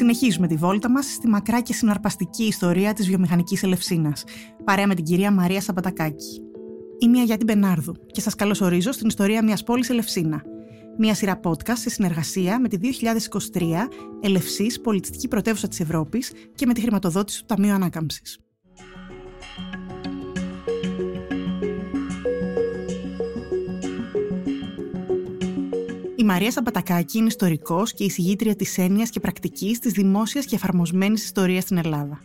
Συνεχίζουμε τη βόλτα μας στη μακρά και συναρπαστική ιστορία της βιομηχανικής Ελευσίνας, παρέα με την κυρία Μαρία Σαμπατακάκη. Είμαι η Αγιάτη Μπενάρδου και σας καλωσορίζω στην ιστορία μιας πόλης Ελευσίνα. Μια σειρά podcast σε συνεργασία με τη 2023 Ελευσής Πολιτιστική Πρωτεύουσα της Ευρώπης και με τη χρηματοδότηση του Ταμείου Ανάκαμψης. Μαρία Σαμπατακάκη είναι ιστορικός και εισηγήτρια της έννοιας και πρακτικής της δημόσιας και εφαρμοσμένης ιστορίας στην Ελλάδα.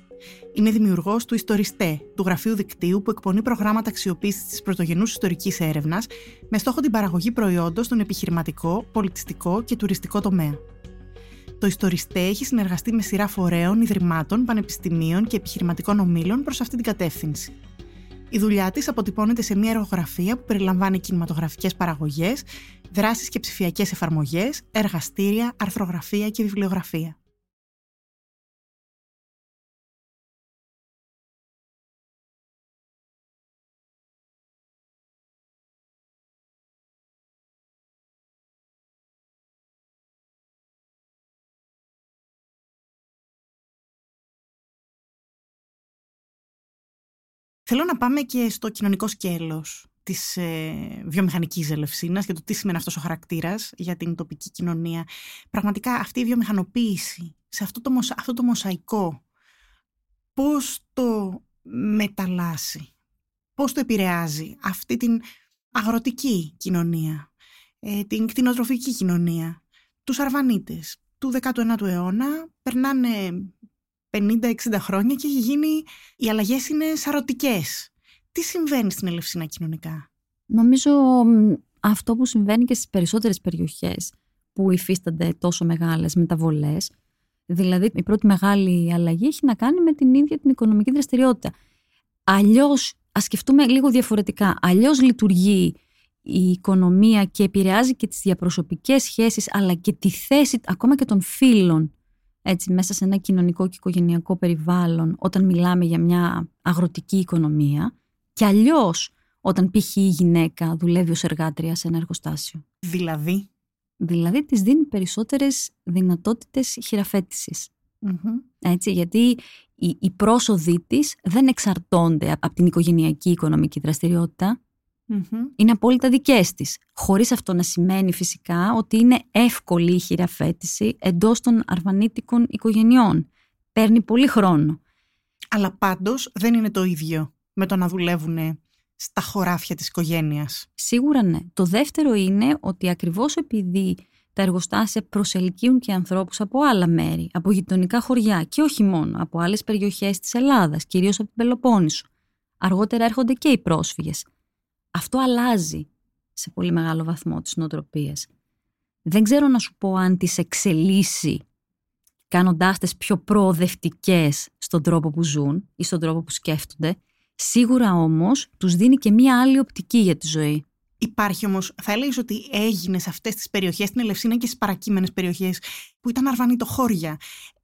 Είναι δημιουργός του Ιστοριστέ, του γραφείου δικτύου που εκπονεί προγράμματα αξιοποίησης της πρωτογενούς ιστορικής έρευνας με στόχο την παραγωγή προϊόντων στον επιχειρηματικό, πολιτιστικό και τουριστικό τομέα. Το Ιστοριστέ έχει συνεργαστεί με σειρά φορέων, ιδρυμάτων, πανεπιστημίων και επιχειρηματικών ομίλων προς αυτή την κατεύθυνση. Η δουλειά της αποτυπώνεται σε μια εργογραφία που περιλαμβάνει κινηματογραφικές παραγωγές, δράσεις και ψηφιακές εφαρμογές, εργαστήρια, αρθρογραφία και βιβλιογραφία. Θέλω να πάμε και στο κοινωνικό σκέλος της ε, βιομηχανικής ελευσίνας και το τι σημαίνει αυτός ο χαρακτήρας για την τοπική κοινωνία. Πραγματικά αυτή η βιομηχανοποίηση, σε αυτό το, αυτό το μοσαϊκό, πώς το μεταλλάσσει, πώς το επηρεάζει αυτή την αγροτική κοινωνία, ε, την κτηνοτροφική κοινωνία, τους αρβανίτες του 19ου αιώνα περνάνε 50-60 χρόνια και έχει γίνει, οι αλλαγές είναι σαρωτικές. Τι συμβαίνει στην Ελευσίνα κοινωνικά; Νομίζω αυτό που συμβαίνει και στις περισσότερες περιοχές που υφίστανται τόσο μεγάλες μεταβολές, δηλαδή η πρώτη μεγάλη αλλαγή έχει να κάνει με την ίδια την οικονομική δραστηριότητα. Αλλιώς, ας σκεφτούμε λίγο διαφορετικά, αλλιώς λειτουργεί η οικονομία και επηρεάζει και τις διαπροσωπικές σχέσεις αλλά και τη θέση ακόμα και των φίλων έτσι, μέσα σε ένα κοινωνικό και οικογενειακό περιβάλλον όταν μιλάμε για μια αγροτική οικονομία και αλλιώς όταν π.χ. η γυναίκα δουλεύει ως εργάτρια σε ένα εργοστάσιο. Δηλαδή; Δηλαδή της δίνει περισσότερες δυνατότητες Έτσι, γιατί οι, οι πρόσοδοι της δεν εξαρτώνται από την οικογενειακή οικονομική δραστηριότητα, Mm-hmm. Είναι απόλυτα δικές της. Χωρίς αυτό να σημαίνει φυσικά ότι είναι εύκολη η χειραφέτηση εντός των αρβανίτικων οικογενειών. Παίρνει πολύ χρόνο. Αλλά πάντως δεν είναι το ίδιο με το να δουλεύουν στα χωράφια της οικογένειας; Σίγουρα ναι. Το δεύτερο είναι ότι ακριβώς επειδή τα εργοστάσια προσελκύουν και ανθρώπους από άλλα μέρη, από γειτονικά χωριά και όχι μόνο, από άλλες περιοχές της Ελλάδας, κυρίως από την Πελοπόννησο. Αργότερα έρχονται και οι πρόσφυγες αυτό αλλάζει σε πολύ μεγάλο βαθμό τις νοοτροπίες. Δεν ξέρω να σου πω αν τις εξελίσσει κάνοντάς τις πιο προοδευτικές στον τρόπο που ζουν ή στον τρόπο που σκέφτονται. Σίγουρα όμως τους δίνει και μία άλλη οπτική για τη ζωή. Υπάρχει όμως, θα έλεγες ότι έγινε σε αυτές τις περιοχές, στην Ελευσίνα και στις παρακείμενες περιοχές, που ήταν αρβανίτο-χώρια,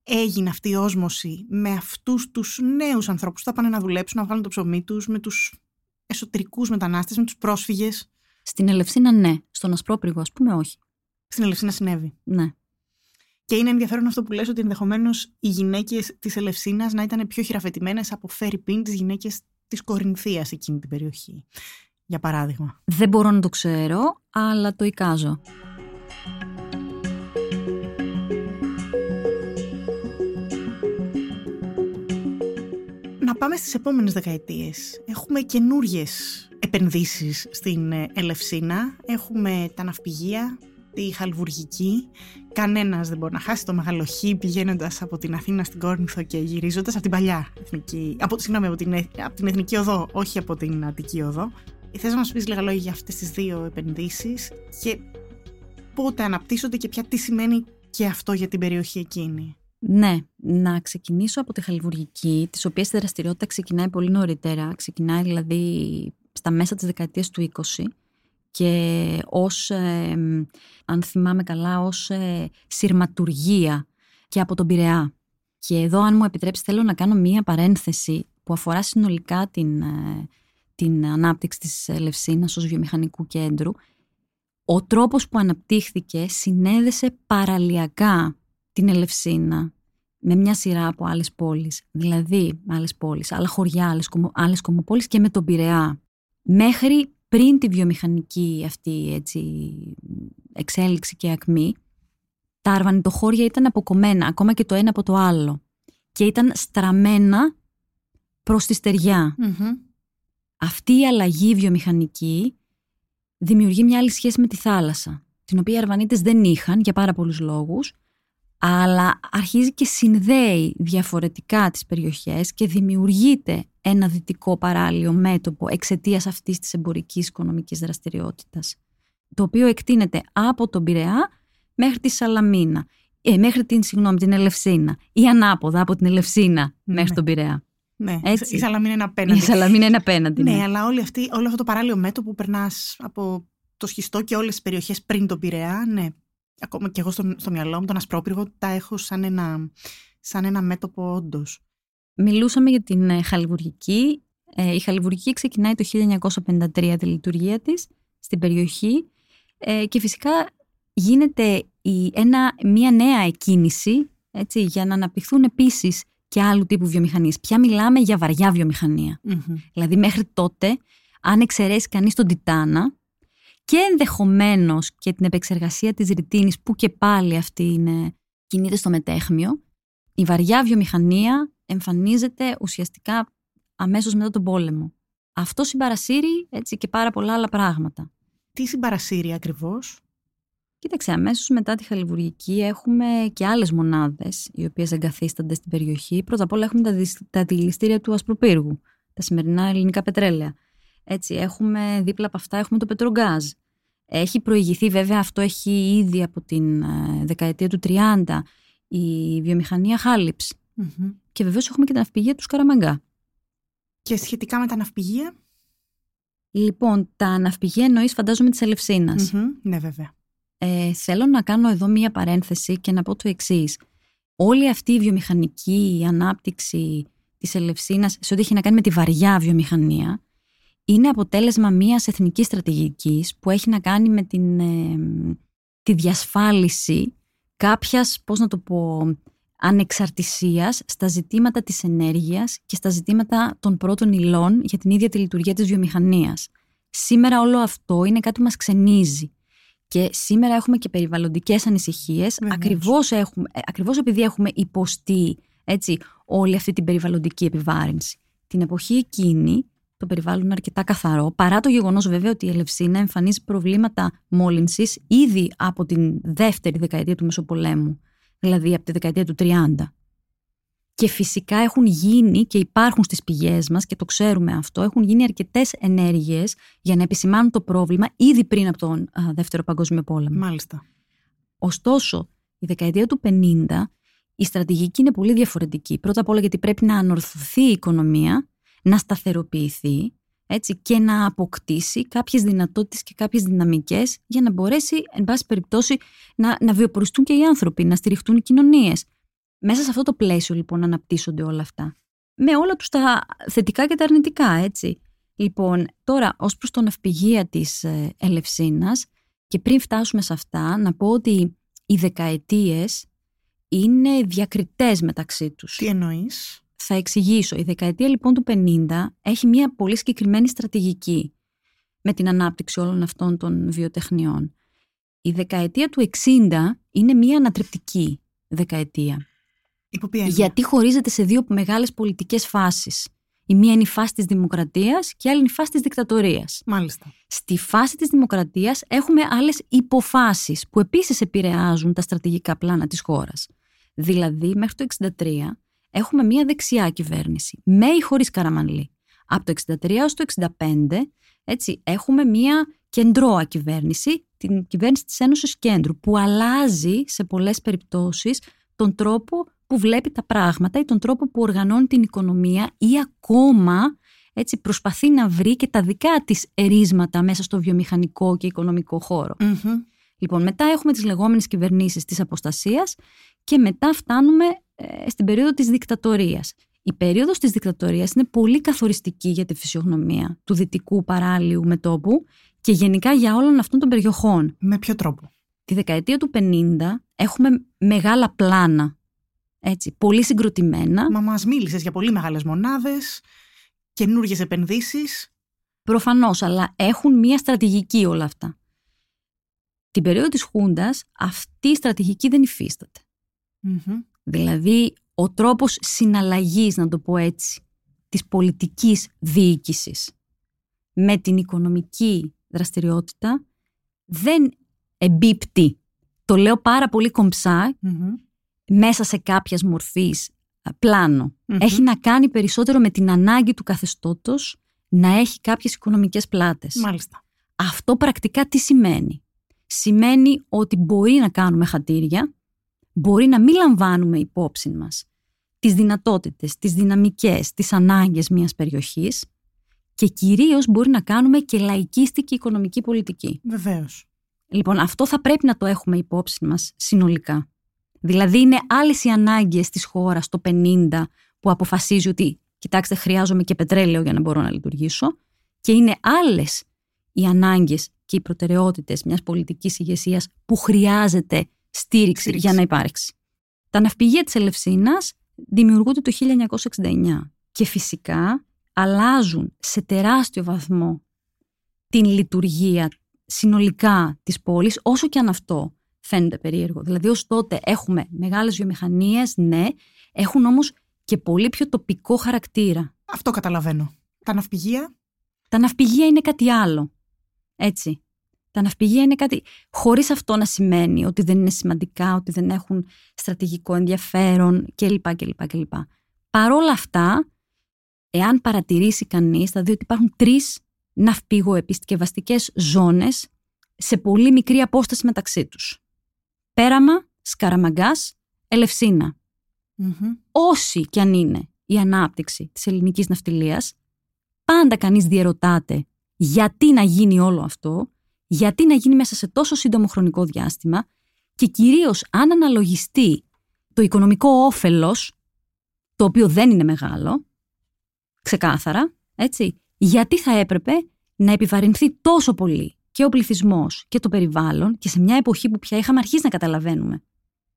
έγινε αυτή η όσμωση με αυτούς τους νέους ανθρώπους που θα πάνε να δουλέψουν, να βγάλουν το ψωμί τους, με τους εσωτερικούς μετανάστες, με τους πρόσφυγες. Στην Ελευσίνα, ναι. Στον Ασπρόπριγο, ας πούμε, όχι. Στην Ελευσίνα συνέβη. Ναι. Και είναι ενδιαφέρον αυτό που λες ότι ενδεχομένως οι γυναίκες της Ελευσίνας να ήταν πιο χειραφετημένες από φέρει πίν τις γυναίκες της Κορινθίας εκείνη την περιοχή. Για παράδειγμα. Δεν μπορώ να το ξέρω, αλλά το εικάζω. πάμε στις επόμενες δεκαετίες. Έχουμε καινούριε επενδύσεις στην ε, Ελευσίνα. Έχουμε τα ναυπηγεία, τη χαλβουργική. Κανένας δεν μπορεί να χάσει το μεγαλοχή πηγαίνοντας από την Αθήνα στην Κόρνηθο και γυρίζοντας από την παλιά εθνική, από, συγγνώμη, από την, από την εθνική οδό, όχι από την Αττική οδό. Θες να μας πεις λίγα λόγια για αυτές τις δύο επενδύσεις και πότε αναπτύσσονται και πια τι σημαίνει και αυτό για την περιοχή εκείνη; Ναι, να ξεκινήσω από τη χαλιβουργική, της οποίας η δραστηριότητα ξεκινάει πολύ νωρίτερα, ξεκινάει δηλαδή στα μέσα της δεκαετίας του 20 και ως, αν θυμάμαι καλά, ως ε, σειρματουργία και από τον Πειραιά. Και εδώ, αν μου επιτρέψεις, θέλω να κάνω μία παρένθεση που αφορά συνολικά την, ε, την ανάπτυξη της Λευσίνας ως βιομηχανικού κέντρου. Ο τρόπος που αναπτύχθηκε συνέδεσε παραλιακά την Ελευσίνα με μια σειρά από άλλες πόλεις, δηλαδή άλλες πόλεις, άλλα χωριά, άλλες, άλλες κομμοπόλεις και με τον Πειραιά. Μέχρι πριν τη βιομηχανική αυτή έτσι, εξέλιξη και ακμή, τα αρβανιτοχώρια ήταν αποκομμένα, ακόμα και το ένα από το άλλο. Και ήταν στραμμένα προς τη στερια Αυτή η αλλαγή βιομηχανική δημιουργεί μια άλλη σχέση με τη θάλασσα, την οποία οι Αρβανίτες δεν είχαν για πάρα πολλούς λόγους, αλλά αρχίζει και συνδέει διαφορετικά τις περιοχές και δημιουργείται ένα δυτικό παράλληλο μέτωπο εξαιτίας αυτής της εμπορικής οικονομικής δραστηριότητας, το οποίο εκτείνεται από τον Πειραιά μέχρι τη Σαλαμίνα, ε, μέχρι την, συγγνώμη, την Ελευσίνα ή ανάποδα από την Ελευσίνα ναι. μέχρι τον Πειραιά. Ναι, Έτσι. η Σαλαμίνα είναι απέναντι. Η Σαλαμίνα είναι απέναντι. Ναι, ναι αλλά όλη αυτή, όλο αυτό το παράλληλο μέτωπο που περνάς από το σχιστό και όλες τις περιοχές πριν τον Πειραιά, ναι. Ακόμα και εγώ στο, στο μυαλό μου, τον Ασπρόπυργο, τα έχω σαν ένα, σαν ένα μέτωπο όντως. Μιλούσαμε για την ε, Χαλιβουργική. Ε, η Χαλιβουργική ξεκινάει το 1953 τη λειτουργία της στην περιοχή ε, και φυσικά γίνεται η, ένα, μια νέα εκκίνηση έτσι, για να αναπτυχθούν επίσης και άλλου τύπου βιομηχανίες. Πια μιλάμε για βαριά Δηλαδή μέχρι τότε, αν εξαιρέσει κανείς τον Τιτάνα και ενδεχομένως και την επεξεργασία της ρητίνης που και πάλι αυτή είναι, κινείται στο μετέχμιο, η βαριά βιομηχανία εμφανίζεται ουσιαστικά αμέσως μετά τον πόλεμο. Αυτό συμπαρασύρει έτσι και πάρα πολλά άλλα πράγματα. Τι συμπαρασύρει ακριβώς; Κοίταξε, αμέσως μετά τη Χαλιβουργική έχουμε και άλλες μονάδες οι οποίες εγκαθίστανται στην περιοχή. Πρώτα απ' όλα έχουμε τα, τα δηληστήρια του Ασπροπύργου, τα σημερινά ελληνικά πετρέλαια. Έτσι, έχουμε δίπλα από αυτά έχουμε το πετρογκάζ. Έχει προηγηθεί, βέβαια αυτό έχει ήδη από την ε, δεκαετία του 30 η βιομηχανία Χάλιψ. Και βεβαίως έχουμε και τα ναυπηγεία του Σκαραμαγκά. Και σχετικά με τα ναυπηγεία; Λοιπόν, τα ναυπηγεία εννοείς φαντάζομαι της ελευσινα Ναι, βέβαια. Ε, θέλω να κάνω εδώ μία παρένθεση και να πω το εξής. Όλη αυτή η βιομηχανική ανάπτυξη της Ελευσίνας, σε ό,τι έχει να κάνει με τη βαριά βιομηχανία, είναι αποτέλεσμα μιας εθνικής στρατηγικής που έχει να κάνει με την, ε, τη διασφάλιση κάποιας, πώς να το πω, ανεξαρτησίας στα ζητήματα της ενέργειας και στα ζητήματα των πρώτων υλών για την ίδια τη λειτουργία της βιομηχανίας. Σήμερα όλο αυτό είναι κάτι που μας ξενίζει. Και σήμερα έχουμε και περιβαλλοντικές ανησυχίες, ακριβώς, έχουμε, ε, ακριβώς επειδή έχουμε υποστεί έτσι, όλη αυτή την περιβαλλοντική επιβάρυνση. Την εποχή εκείνη το περιβάλλον είναι αρκετά καθαρό, παρά το γεγονός βέβαια ότι η Ελευσίνα εμφανίζει προβλήματα μόλυνσης ήδη από την δεύτερη δεκαετία του Μεσοπολέμου δηλαδή από τη δεκαετία του 30. Και φυσικά έχουν γίνει και υπάρχουν στις πηγές μας και το ξέρουμε αυτό, έχουν γίνει αρκετές ενέργειες για να επισημάνουν το πρόβλημα ήδη πριν από τον Δεύτερο Παγκόσμιο Πόλεμο. Μάλιστα. Ωστόσο, η δεκαετία του 50 η στρατηγική είναι πολύ διαφορετική. Πρώτα απ' όλα γιατί πρέπει να ανορθωθεί η οικονομία, να σταθεροποιηθεί έτσι, και να αποκτήσει κάποιες δυνατότητες και κάποιες δυναμικές για να μπορέσει, εν πάση περιπτώσει, να, να βιοποριστούν και οι άνθρωποι, να στηριχτούν οι κοινωνίες. Μέσα σε αυτό το πλαίσιο λοιπόν αναπτύσσονται όλα αυτά. Με όλα τους τα θετικά και τα αρνητικά, έτσι. Λοιπόν, τώρα ως προς τον ναυπηγεία της ε, Ελευσίνας και πριν φτάσουμε σε αυτά, να πω ότι οι δεκαετίες είναι διακριτές μεταξύ τους. Τι εννοείς; Θα εξηγήσω. Η δεκαετία λοιπόν του 50 έχει μια πολύ συγκεκριμένη στρατηγική με την ανάπτυξη όλων αυτών των βιοτεχνιών. Η δεκαετία του 60 είναι μια ανατρεπτική δεκαετία. Γιατί χωρίζεται σε δύο μεγάλες πολιτικές φάσεις. Η μία είναι η φάση της δημοκρατίας και η άλλη είναι η φάση της δικτατορίας. Μάλιστα. Στη φάση της δημοκρατίας έχουμε άλλες υποφάσεις που επίσης επηρεάζουν τα στρατηγικά πλάνα της χώρας. Δηλαδή, μέχρι το 63 έχουμε μία δεξιά κυβέρνηση, με ή χωρίς Καραμανλή. Από το 63 έως το 65, έτσι, έχουμε μία κεντρώα κυβέρνηση, την κυβέρνηση της Ένωσης Κέντρου, που αλλάζει σε πολλές περιπτώσεις τον τρόπο που βλέπει τα πράγματα ή τον τρόπο που οργανώνει την οικονομία ή ακόμα έτσι, προσπαθεί να βρει και τα δικά της ερίσματα μέσα στο βιομηχανικό και οικονομικό Λοιπόν, μετά έχουμε τις λεγόμενες κυβερνήσεις της αποστασίας και μετά φτάνουμε ε, στην περίοδο της δικτατορίας. Η περίοδος της δικτατορίας είναι πολύ καθοριστική για τη φυσιογνωμία του δυτικού παράλιου μετόπου και γενικά για όλων αυτών των περιοχών. Με ποιο τρόπο; Τη δεκαετία του 50 έχουμε μεγάλα πλάνα Έτσι, πολύ συγκροτημένα. Μα μας μίλησες για πολύ μεγάλες μονάδες, καινούργιες επενδύσεις. Προφανώς, αλλά έχουν μία στρατηγική όλα αυτά. Την περίοδο της Χούντας αυτή η στρατηγική δεν υφίσταται. Δηλαδή, ο τρόπος συναλλαγής, να το πω έτσι, της πολιτικής διοίκησης με την οικονομική δραστηριότητα δεν εμπίπτει. Το λέω πάρα πολύ μέσα σε κάποιας μορφής Έχει να κάνει περισσότερο με την ανάγκη του καθεστώτος να έχει κάποιες οικονομικές πλάτες. Μάλιστα. Αυτό πρακτικά τι σημαίνει; Σημαίνει ότι μπορεί να κάνουμε χατήρια, μπορεί να μην λαμβάνουμε υπόψη μας τις δυνατότητες, τις δυναμικές, τις ανάγκες μιας περιοχής και κυρίως μπορεί να κάνουμε και λαϊκίστικη οικονομική πολιτική. Βεβαίως. Λοιπόν, αυτό θα πρέπει να το έχουμε υπόψη μας συνολικά. Δηλαδή είναι άλλες οι ανάγκες της χώρας το 50 που αποφασίζει ότι κοιτάξτε χρειάζομαι και πετρέλαιο για να μπορώ να λειτουργήσω και είναι άλλες οι ανάγκες και οι προτεραιότητες μιας πολιτικής ηγεσίας που χρειάζεται στήριξη, για να υπάρξει. Τα ναυπηγεία της Ελευσίνας δημιουργούνται το 1969 και φυσικά αλλάζουν σε τεράστιο βαθμό την λειτουργία συνολικά της πόλης, όσο και αν αυτό φαίνεται περίεργο. Δηλαδή ως τότε έχουμε μεγάλες βιομηχανίες, ναι, έχουν όμως και πολύ πιο τοπικό χαρακτήρα. Αυτό καταλαβαίνω. Τα ναυπηγεία; Τα ναυπηγεία είναι κάτι άλλο. Έτσι. Τα ναυπηγεία είναι κάτι χωρίς αυτό να σημαίνει ότι δεν είναι σημαντικά, ότι δεν έχουν στρατηγικό ενδιαφέρον κλπ. κλπ, κλπ. Παρόλα αυτά, εάν παρατηρήσει κανείς, θα δει ότι υπάρχουν τρεις ναυπηγοεπισκευαστικές ζώνες σε πολύ μικρή απόσταση μεταξύ τους. Πέραμα, Σκαραμαγκάς, Ελευσίνα. Όση κι αν είναι η ανάπτυξη της ελληνικής ναυτιλίας, πάντα κανείς διαρωτάται γιατί να γίνει όλο αυτό, γιατί να γίνει μέσα σε τόσο σύντομο χρονικό διάστημα και κυρίως αν αναλογιστεί το οικονομικό όφελος, το οποίο δεν είναι μεγάλο, ξεκάθαρα, έτσι, γιατί θα έπρεπε να επιβαρυνθεί τόσο πολύ και ο πληθυσμός και το περιβάλλον και σε μια εποχή που πια είχαμε αρχίσει να καταλαβαίνουμε.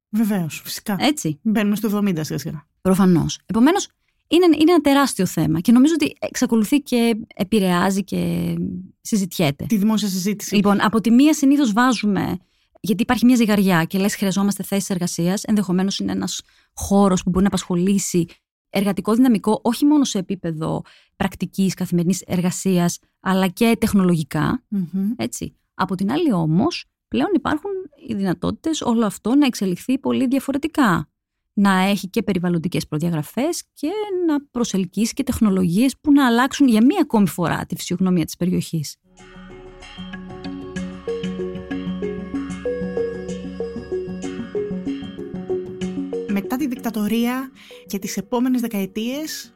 Βεβαίως, φυσικά. Έτσι. Μπαίνουμε στο 70 σιγά Προφανώς. Επομένως, είναι, είναι ένα τεράστιο θέμα και νομίζω ότι εξακολουθεί και επηρεάζει και συζητιέται. Τη δημόσια συζήτηση. Λοιπόν, από τη μία συνήθως βάζουμε. Γιατί υπάρχει μια ζυγαριά και λες, χρειαζόμαστε θέσεις εργασίας. Ενδεχομένως είναι ένας χώρος που μπορεί να απασχολήσει εργατικό δυναμικό όχι μόνο σε επίπεδο πρακτικής καθημερινής εργασίας αλλά και τεχνολογικα Έτσι. Από την άλλη όμως πλέον υπάρχουν οι δυνατότητες όλο αυτό να εξελιχθεί πολύ διαφορετικά. Να έχει και περιβαλλοντικές προδιαγραφές και να προσελκύσει και τεχνολογίες που να αλλάξουν για μία ακόμη φορά τη φυσιογνωμία της περιοχής. μετά τη δικτατορία και τις επόμενες δεκαετίες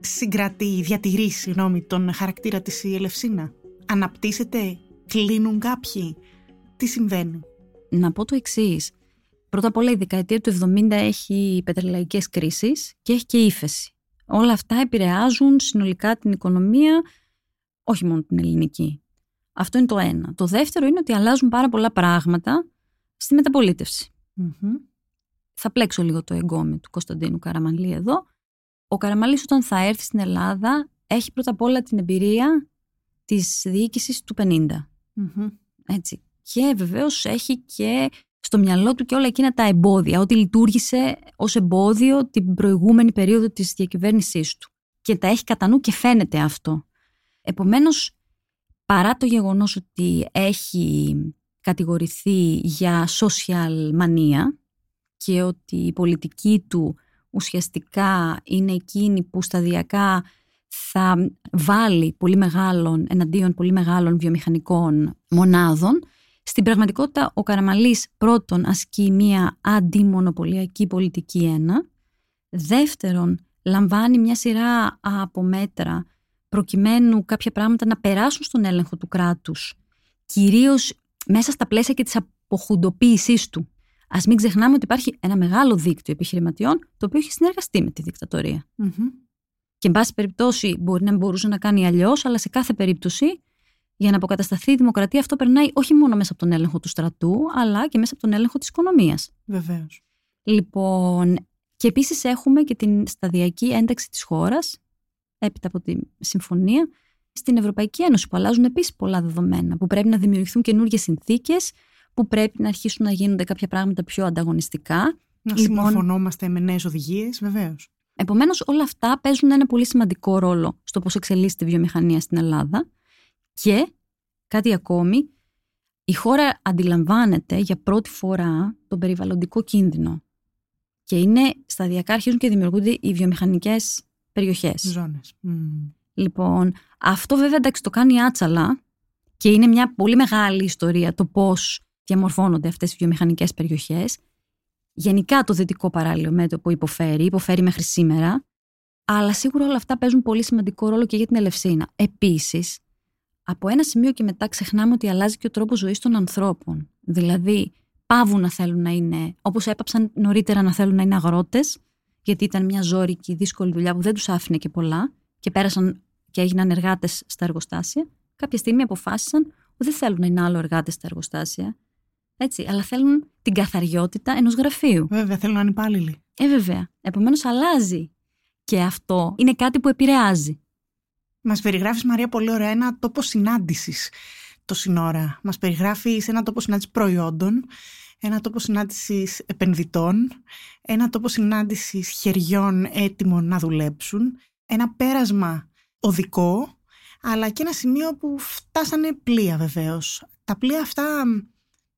συγκρατεί, διατηρεί συγγνώμη, τον χαρακτήρα της η Ελευσίνα. Αναπτύσσεται, κλείνουν κάποιοι. Τι συμβαίνει; Να πω το εξής. Πρώτα απ' όλα η δεκαετία του 70 έχει πετρελαϊκές κρίσεις και έχει και ύφεση. Όλα αυτά επηρεάζουν συνολικά την οικονομία, όχι μόνο την ελληνική. Αυτό είναι το ένα. Το δεύτερο είναι ότι αλλάζουν πάρα πολλά πράγματα στη μεταπολιτευση θα πλέξω λίγο το εγκόμιο του Κωνσταντίνου Καραμαλή εδώ. Ο Καραμαλής όταν θα έρθει στην Ελλάδα έχει πρώτα απ' όλα την εμπειρία της διοίκησης του 50. Έτσι. Και βεβαίως έχει και στο μυαλό του και όλα εκείνα τα εμπόδια, ό,τι λειτουργήσε ως εμπόδιο την προηγούμενη περίοδο της διακυβέρνησής του. Και τα έχει κατά νου και φαίνεται αυτό. Επομένως, παρά το γεγονός ότι έχει κατηγορηθεί για social μανία, και ότι η πολιτική του ουσιαστικά είναι εκείνη που σταδιακά θα βάλει πολύ μεγάλων, εναντίον πολύ μεγάλων βιομηχανικών μονάδων. Στην πραγματικότητα ο Καραμαλής πρώτον ασκεί μια αντιμονοπολιακή πολιτική ένα. Δεύτερον λαμβάνει μια σειρά από μέτρα προκειμένου κάποια πράγματα να περάσουν στον έλεγχο του κράτους κυρίως μέσα στα πλαίσια και της αποχουντοποίησής του. Α μην ξεχνάμε ότι υπάρχει ένα μεγάλο δίκτυο επιχειρηματιών το οποίο έχει συνεργαστεί με τη δικτατορία. Και, εν πάση περιπτώσει, μπορεί να μπορούσε να κάνει αλλιώς, αλλά σε κάθε περίπτωση, για να αποκατασταθεί η δημοκρατία, αυτό περνάει όχι μόνο μέσα από τον έλεγχο του στρατού, αλλά και μέσα από τον έλεγχο της οικονομίας. Βεβαίως. Λοιπόν, Και επίσης έχουμε και την σταδιακή ένταξη της χώρας, έπειτα από τη συμφωνία, στην Ευρωπαϊκή Ένωση, που αλλάζουν επίσης πολλά δεδομένα, που πρέπει να δημιουργηθούν καινούργιες συνθήκες, που πρέπει να αρχίσουν να γίνονται κάποια πράγματα πιο ανταγωνιστικά. Να λοιπόν, συμμορφωνόμαστε με νέες οδηγίες, βεβαίως. Επομένως, όλα αυτά παίζουν ένα πολύ σημαντικό ρόλο στο πώς εξελίσσεται η βιομηχανία στην Ελλάδα. Και κάτι ακόμη, η χώρα αντιλαμβάνεται για πρώτη φορά τον περιβαλλοντικό κίνδυνο. Και είναι σταδιακά αρχίζουν και δημιουργούνται οι βιομηχανικές περιοχές. Ζώνες. Λοιπόν, αυτό βέβαια εντάξει το κάνει άτσαλα και είναι μια πολύ μεγάλη ιστορία το πώς διαμορφώνονται αυτές οι βιομηχανικές περιοχές. Γενικά το δυτικό παράλληλο μέτωπο υποφέρει, υποφέρει μέχρι σήμερα. Αλλά σίγουρα όλα αυτά παίζουν πολύ σημαντικό ρόλο και για την Ελευσίνα. Επίσης, από ένα σημείο και μετά ξεχνάμε ότι αλλάζει και ο τρόπος ζωής των ανθρώπων. Δηλαδή, πάβουν να θέλουν να είναι, όπως έπαψαν νωρίτερα να θέλουν να είναι αγρότες, γιατί ήταν μια ζώρικη, δύσκολη δουλειά που δεν τους άφηνε και πολλά, και πέρασαν και έγιναν εργάτες στα εργοστάσια. Κάποια στιγμή αποφάσισαν ότι δεν θέλουν να είναι άλλο εργάτες στα εργοστάσια. Έτσι, αλλά θέλουν την καθαριότητα ενός γραφείου. Βέβαια, θέλουν να είναι υπάλληλοι. Ε, βέβαια. Επομένως, αλλάζει. Και αυτό είναι κάτι που επηρεάζει. Μας περιγράφεις, Μαρία, πολύ ωραία ένα τόπο συνάντησης το σύνορα. Μας περιγράφεις ένα τόπο συνάντησης προϊόντων, ένα τόπο συνάντησης επενδυτών, ένα τόπο συνάντησης χεριών έτοιμων να δουλέψουν, ένα πέρασμα οδικό, αλλά και ένα σημείο που φτάσανε πλοία βεβαίως. Τα πλοία αυτά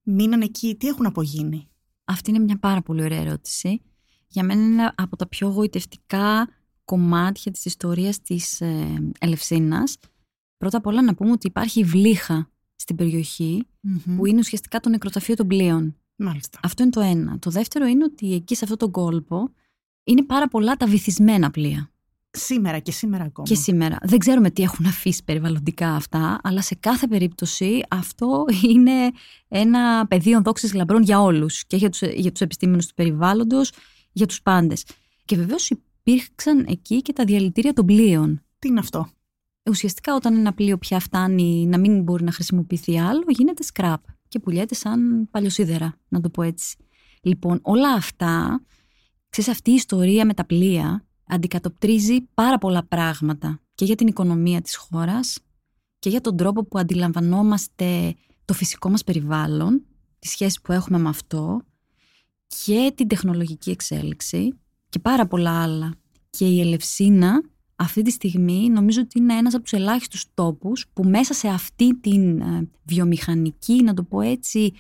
μείναν εκεί, τι έχουν απογίνει; Αυτή είναι μια πάρα πολύ ωραία ερώτηση. Για μένα είναι από τα πιο γοητευτικά κομμάτια της ιστορίας της ε, Ελευσίνας. Πρώτα απ' όλα να πούμε ότι υπάρχει βλήχα στην περιοχη που είναι ουσιαστικά το νεκροταφείο των πλοίων. Μάλιστα. Αυτό είναι το ένα. Το δεύτερο είναι ότι εκεί σε αυτό τον κόλπο είναι πάρα πολλά τα βυθισμένα πλοία. Σήμερα και σήμερα ακόμα. Και σήμερα. Δεν ξέρουμε τι έχουν αφήσει περιβαλλοντικά αυτά, αλλά σε κάθε περίπτωση αυτό είναι ένα πεδίο δόξης λαμπρών για όλους και για τους, για τους επιστήμονες του περιβάλλοντος, για τους πάντες. Και βεβαίως υπήρξαν εκεί και τα διαλυτήρια των πλοίων. Τι είναι αυτό; Ουσιαστικά όταν ένα πλοίο πια φτάνει να μην μπορεί να χρησιμοποιηθεί άλλο, γίνεται scrap και πουλιέται σαν παλιοσίδερα, να το πω έτσι. Λοιπόν, όλα αυτά, ξέρεις αυτή η ιστορία με τα πλοία, αντικατοπτρίζει πάρα πολλά πράγματα και για την οικονομία της χώρας και για τον τρόπο που αντιλαμβανόμαστε το φυσικό μας περιβάλλον, τη σχέση που έχουμε με αυτό και την τεχνολογική εξέλιξη και πάρα πολλά άλλα. Και η Ελευσίνα αυτή τη στιγμή νομίζω ότι είναι ένας από τους ελάχιστους τόπους που μέσα σε αυτή την ε, βιομηχανική, να το πω έτσι,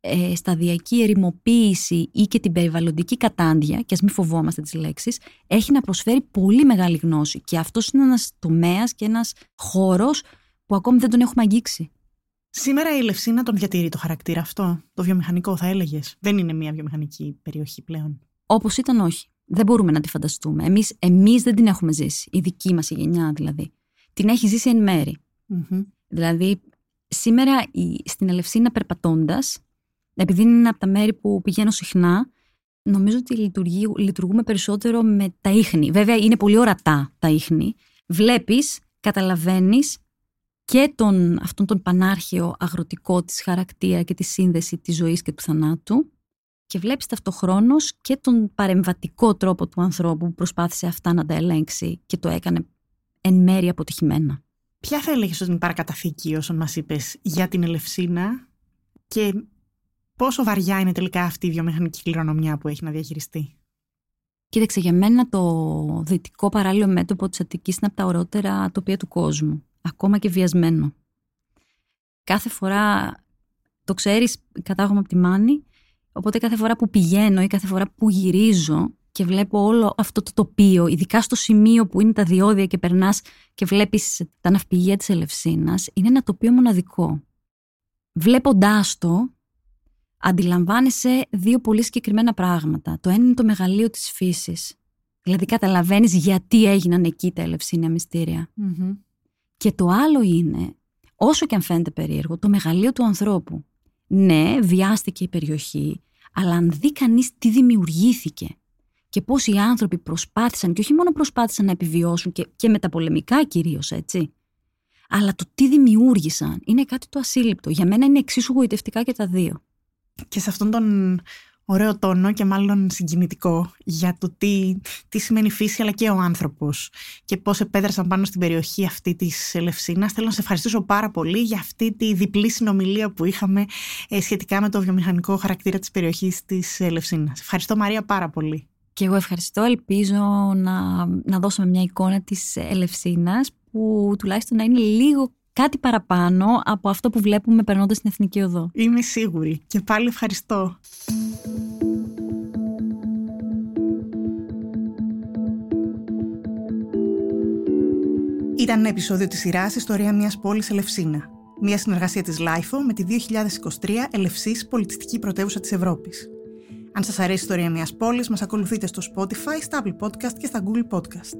ε, σταδιακή ερημοποίηση ή και την περιβαλλοντική κατάντια, και ας μην φοβόμαστε τις λέξεις, έχει να προσφέρει πολύ μεγάλη γνώση. Και αυτός είναι ένας τομέας και ένας χώρος που ακόμη δεν τον έχουμε αγγίξει. Σήμερα η Λευσίνα τον διατηρεί το χαρακτήρα αυτό, το βιομηχανικό, θα έλεγες; Δεν είναι μια βιομηχανική περιοχή πλέον. Όπως ήταν, όχι. Δεν μπορούμε να τη φανταστούμε. Εμείς εμείς δεν την έχουμε ζήσει. Η δική μας η γενιά δηλαδή. Την έχει ζήσει εν μερη Δηλαδή, σήμερα στην Ελευσίνα περπατώντας, επειδή είναι από τα μέρη που πηγαίνω συχνά, νομίζω ότι λειτουργούμε περισσότερο με τα ίχνη. Βέβαια είναι πολύ ορατά τα ίχνη. Βλέπεις, καταλαβαίνεις και τον, αυτόν τον πανάρχαιο αγροτικό της χαρακτήρα και τη σύνδεση της ζωής και του θανάτου και βλέπεις ταυτοχρόνως και τον παρεμβατικό τρόπο του ανθρώπου που προσπάθησε αυτά να τα ελέγξει και το έκανε εν μέρει αποτυχημένα. Ποια θα έλεγες ότι είναι η παρακαταθήκη όσων μας είπες για την Ελευσίνα και Πόσο βαριά είναι τελικά αυτή η βιομηχανική κληρονομιά που έχει να διαχειριστεί; Κοίταξε, για μένα το δυτικό παράλληλο μέτωπο της Αττικής είναι από τα ορότερα τοπία του κόσμου. Ακόμα και βιασμένο. Κάθε φορά, το ξέρεις, κατάγομαι από τη Μάνη, οπότε κάθε φορά που πηγαίνω ή κάθε φορά που γυρίζω και βλέπω όλο αυτό το τοπίο, ειδικά στο σημείο που είναι τα διόδια και περνάς και βλέπεις τα ναυπηγεία της Ελευσίνας, είναι ένα τοπίο μοναδικό. Βλέποντάς το, αντιλαμβάνεσαι δύο πολύ συγκεκριμένα πράγματα. Το ένα είναι το μεγαλείο της φύσης. Δηλαδή καταλαβαίνεις γιατί έγιναν εκεί τα ελευσίνια Και το άλλο είναι, όσο και αν φαίνεται περίεργο, το μεγαλείο του ανθρώπου. Ναι, βιάστηκε η περιοχή, αλλά αν δει κανείς τι δημιουργήθηκε και πώς οι άνθρωποι προσπάθησαν και όχι μόνο προσπάθησαν να επιβιώσουν και, και μεταπολεμικά κυρίως έτσι, αλλά το τι δημιούργησαν είναι κάτι το ασύλληπτο. Για μένα είναι εξίσου γοητευτικά και τα δύο. Και σε αυτόν τον ωραίο τόνο και μάλλον συγκινητικό για το τι, τι σημαίνει φύση αλλά και ο άνθρωπος και πώς επέδρασαν πάνω στην περιοχή αυτή της Ελευσίνας. Θέλω να σε ευχαριστήσω πάρα πολύ για αυτή τη διπλή συνομιλία που είχαμε ε, σχετικά με το βιομηχανικό χαρακτήρα της περιοχής της Ελευσίνας. Ευχαριστώ Μαρία πάρα πολύ. Και εγώ ευχαριστώ. Ελπίζω να, να δώσουμε μια εικόνα της Ελευσίνας που τουλάχιστον να είναι λίγο κάτι παραπάνω από αυτό που βλέπουμε περνώντας στην Εθνική Οδό. Είμαι σίγουρη. Και πάλι ευχαριστώ. Ήταν ένα επεισόδιο της σειράς «Ιστορία μιας πόλης Ελευσίνα». Μια συνεργασία της LIFO με τη 2023 Ελευσής Πολιτιστική Πρωτεύουσα της Ευρώπης. Αν σας αρέσει η ιστορία μιας πόλης, μας ακολουθείτε στο Spotify, στα Apple Podcast και στα Google Podcast.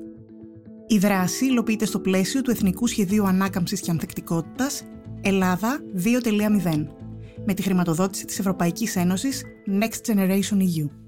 Η δράση υλοποιείται στο πλαίσιο του Εθνικού Σχεδίου Ανάκαμψης και Ανθεκτικότητας Ελλάδα 2.0 με τη χρηματοδότηση της Ευρωπαϊκής Ένωσης Next Generation EU.